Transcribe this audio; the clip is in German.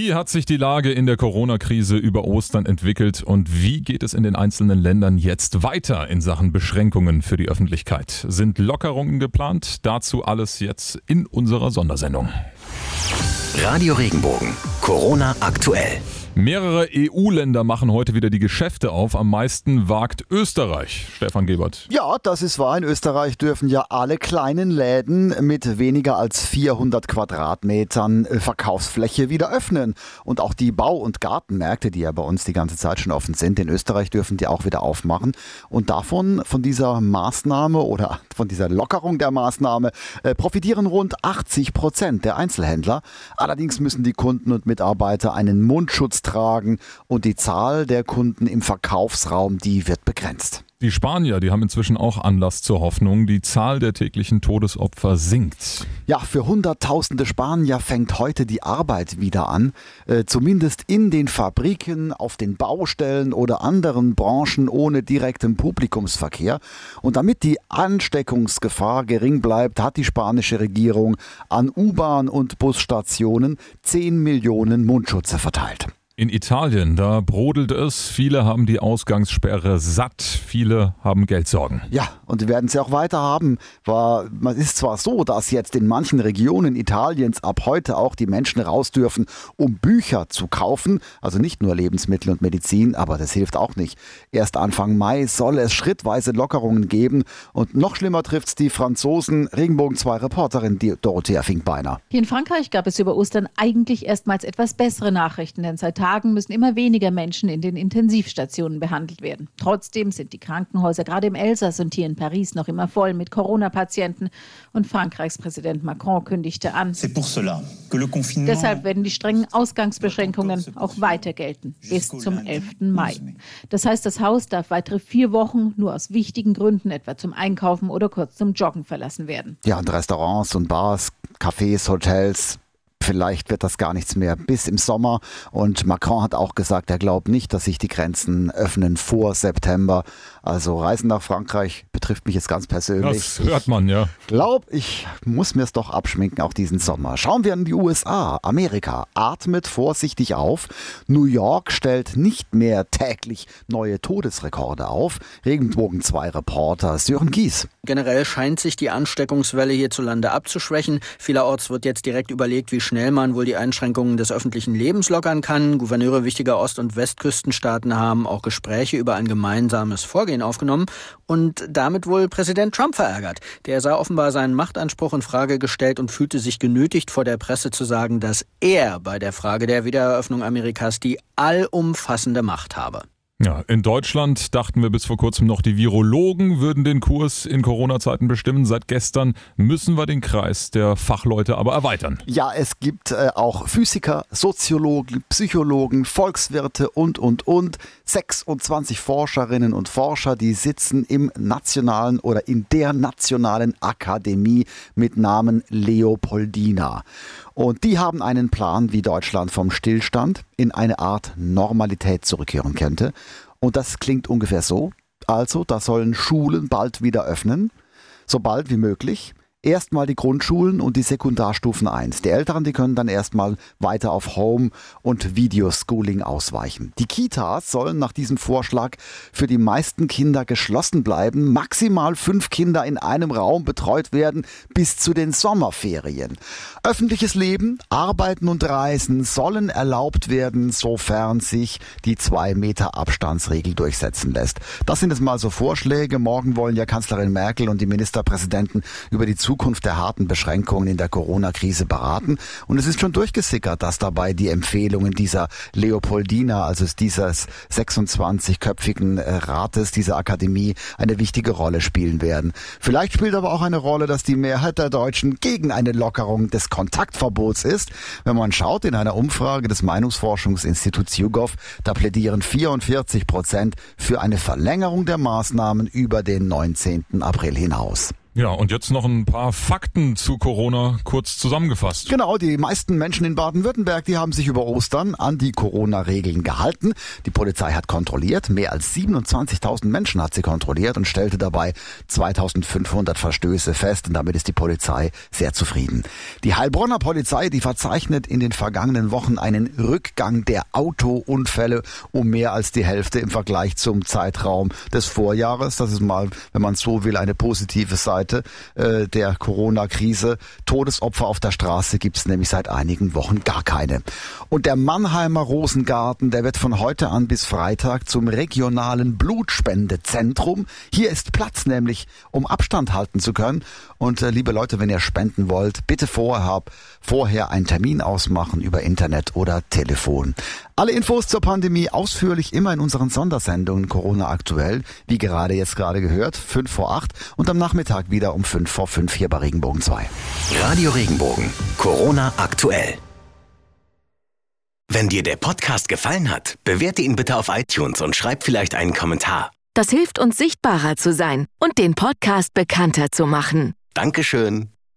Wie hat sich die Lage in der Corona-Krise über Ostern entwickelt und wie geht es in den einzelnen Ländern jetzt weiter in Sachen Beschränkungen für die Öffentlichkeit? Sind Lockerungen geplant? Dazu alles jetzt in unserer Sondersendung. Radio Regenbogen, Corona aktuell. Mehrere EU-Länder machen heute wieder die Geschäfte auf. Am meisten wagt Österreich. Stefan Gebert. Ja, das ist wahr. In Österreich dürfen ja alle kleinen Läden mit weniger als 400 Quadratmetern äh, Verkaufsfläche wieder öffnen. Und auch die Bau- und Gartenmärkte, die ja bei uns die ganze Zeit schon offen sind, in Österreich dürfen die auch wieder aufmachen. Und davon, von dieser Maßnahme oder von dieser Lockerung der Maßnahme, äh, profitieren rund 80 Prozent der Einzelhändler. Allerdings müssen die Kunden und Mitarbeiter einen Mundschutz tragen und die Zahl der Kunden im Verkaufsraum, die wird begrenzt. Die Spanier, die haben inzwischen auch Anlass zur Hoffnung. Die Zahl der täglichen Todesopfer sinkt. Ja, für Hunderttausende Spanier fängt heute die Arbeit wieder an. Äh, zumindest in den Fabriken, auf den Baustellen oder anderen Branchen ohne direktem Publikumsverkehr. Und damit die Ansteckungsgefahr gering bleibt, hat die spanische Regierung an U-Bahn- und Busstationen 10 Millionen Mundschutze verteilt. In Italien, da brodelt es. Viele haben die Ausgangssperre satt. Viele haben Geldsorgen. Ja, und die werden sie auch weiter haben. War, es ist zwar so, dass jetzt in manchen Regionen Italiens ab heute auch die Menschen raus dürfen, um Bücher zu kaufen. Also nicht nur Lebensmittel und Medizin, aber das hilft auch nicht. Erst Anfang Mai soll es schrittweise Lockerungen geben. Und noch schlimmer trifft es die Franzosen. Regenbogen 2 Reporterin die Dorothea Finkbeiner. Hier in Frankreich gab es über Ostern eigentlich erstmals etwas bessere Nachrichten, denn seit Tagen müssen immer weniger Menschen in den Intensivstationen behandelt werden. Trotzdem sind die Krankenhäuser gerade im Elsass und hier in Paris noch immer voll mit Corona-Patienten. Und Frankreichs Präsident Macron kündigte an. Deshalb werden die strengen Ausgangsbeschränkungen auch weiter gelten, bis zum 11. Mai. Das heißt, das Haus darf weitere vier Wochen nur aus wichtigen Gründen, etwa zum Einkaufen oder kurz zum Joggen, verlassen werden. Ja, und Restaurants und Bars, Cafés, Hotels, vielleicht wird das gar nichts mehr bis im Sommer. Und Macron hat auch gesagt, er glaubt nicht, dass sich die Grenzen öffnen vor September. Also Reisen nach Frankreich betrifft mich jetzt ganz persönlich. Das hört man, ja. Ich glaube, ich muss mir es doch abschminken, auch diesen Sommer. Schauen wir in die USA. Amerika atmet vorsichtig auf. New York stellt nicht mehr täglich neue Todesrekorde auf. Regenbogen 2 Reporter Sören Gies. Generell scheint sich die Ansteckungswelle hierzulande abzuschwächen. Vielerorts wird jetzt direkt überlegt, wie schnell man wohl die Einschränkungen des öffentlichen Lebens lockern kann. Gouverneure wichtiger Ost- und Westküstenstaaten haben auch Gespräche über ein gemeinsames Vorgehen aufgenommen und damit wohl Präsident Trump verärgert. Der sah offenbar seinen Machtanspruch in Frage gestellt und fühlte sich genötigt, vor der Presse zu sagen, dass er bei der Frage der Wiedereröffnung Amerikas die allumfassende Macht habe. Ja, in Deutschland dachten wir bis vor kurzem noch, die Virologen würden den Kurs in Corona-Zeiten bestimmen. Seit gestern müssen wir den Kreis der Fachleute aber erweitern. Ja, es gibt äh, auch Physiker, Soziologen, Psychologen, Volkswirte und, und, und. 26 Forscherinnen und Forscher, die sitzen im nationalen oder in der nationalen Akademie mit Namen Leopoldina. Und die haben einen Plan, wie Deutschland vom Stillstand in eine Art Normalität zurückkehren könnte. Und das klingt ungefähr so. Also, da sollen Schulen bald wieder öffnen, so bald wie möglich. Erstmal die Grundschulen und die Sekundarstufen 1. Die Älteren, die können dann erstmal weiter auf Home- und Videoschooling ausweichen. Die Kitas sollen nach diesem Vorschlag für die meisten Kinder geschlossen bleiben, maximal fünf Kinder in einem Raum betreut werden bis zu den Sommerferien. Öffentliches Leben, Arbeiten und Reisen sollen erlaubt werden, sofern sich die zwei Meter Abstandsregel durchsetzen lässt. Das sind jetzt mal so Vorschläge. Morgen wollen ja Kanzlerin Merkel und die Ministerpräsidenten über die Zukunft der harten Beschränkungen in der Corona-Krise beraten. Und es ist schon durchgesickert, dass dabei die Empfehlungen dieser Leopoldina, also dieses 26-köpfigen äh, Rates, dieser Akademie, eine wichtige Rolle spielen werden. Vielleicht spielt aber auch eine Rolle, dass die Mehrheit der Deutschen gegen eine Lockerung des Kontaktverbots ist. Wenn man schaut in einer Umfrage des Meinungsforschungsinstituts YouGov, da plädieren 44 Prozent für eine Verlängerung der Maßnahmen über den 19. April hinaus. Ja, und jetzt noch ein paar Fakten zu Corona kurz zusammengefasst. Genau, die meisten Menschen in Baden-Württemberg, die haben sich über Ostern an die Corona-Regeln gehalten. Die Polizei hat kontrolliert, mehr als 27.000 Menschen hat sie kontrolliert und stellte dabei 2500 Verstöße fest und damit ist die Polizei sehr zufrieden. Die Heilbronner Polizei, die verzeichnet in den vergangenen Wochen einen Rückgang der Autounfälle um mehr als die Hälfte im Vergleich zum Zeitraum des Vorjahres. Das ist mal, wenn man so will, eine positive Seite Seite äh, der Corona-Krise. Todesopfer auf der Straße gibt es nämlich seit einigen Wochen gar keine. Und der Mannheimer Rosengarten, der wird von heute an bis Freitag zum regionalen Blutspendezentrum. Hier ist Platz nämlich, um Abstand halten zu können. Und äh, liebe Leute, wenn ihr spenden wollt, bitte vorher, vorher einen Termin ausmachen über Internet oder Telefon. Alle Infos zur Pandemie ausführlich immer in unseren Sondersendungen Corona aktuell, wie gerade jetzt gerade gehört, 5 vor 8 und am Nachmittag wieder um 5 vor 5 hier bei Regenbogen 2. Radio Regenbogen, Corona aktuell. Wenn dir der Podcast gefallen hat, bewerte ihn bitte auf iTunes und schreib vielleicht einen Kommentar. Das hilft uns sichtbarer zu sein und den Podcast bekannter zu machen. Dankeschön.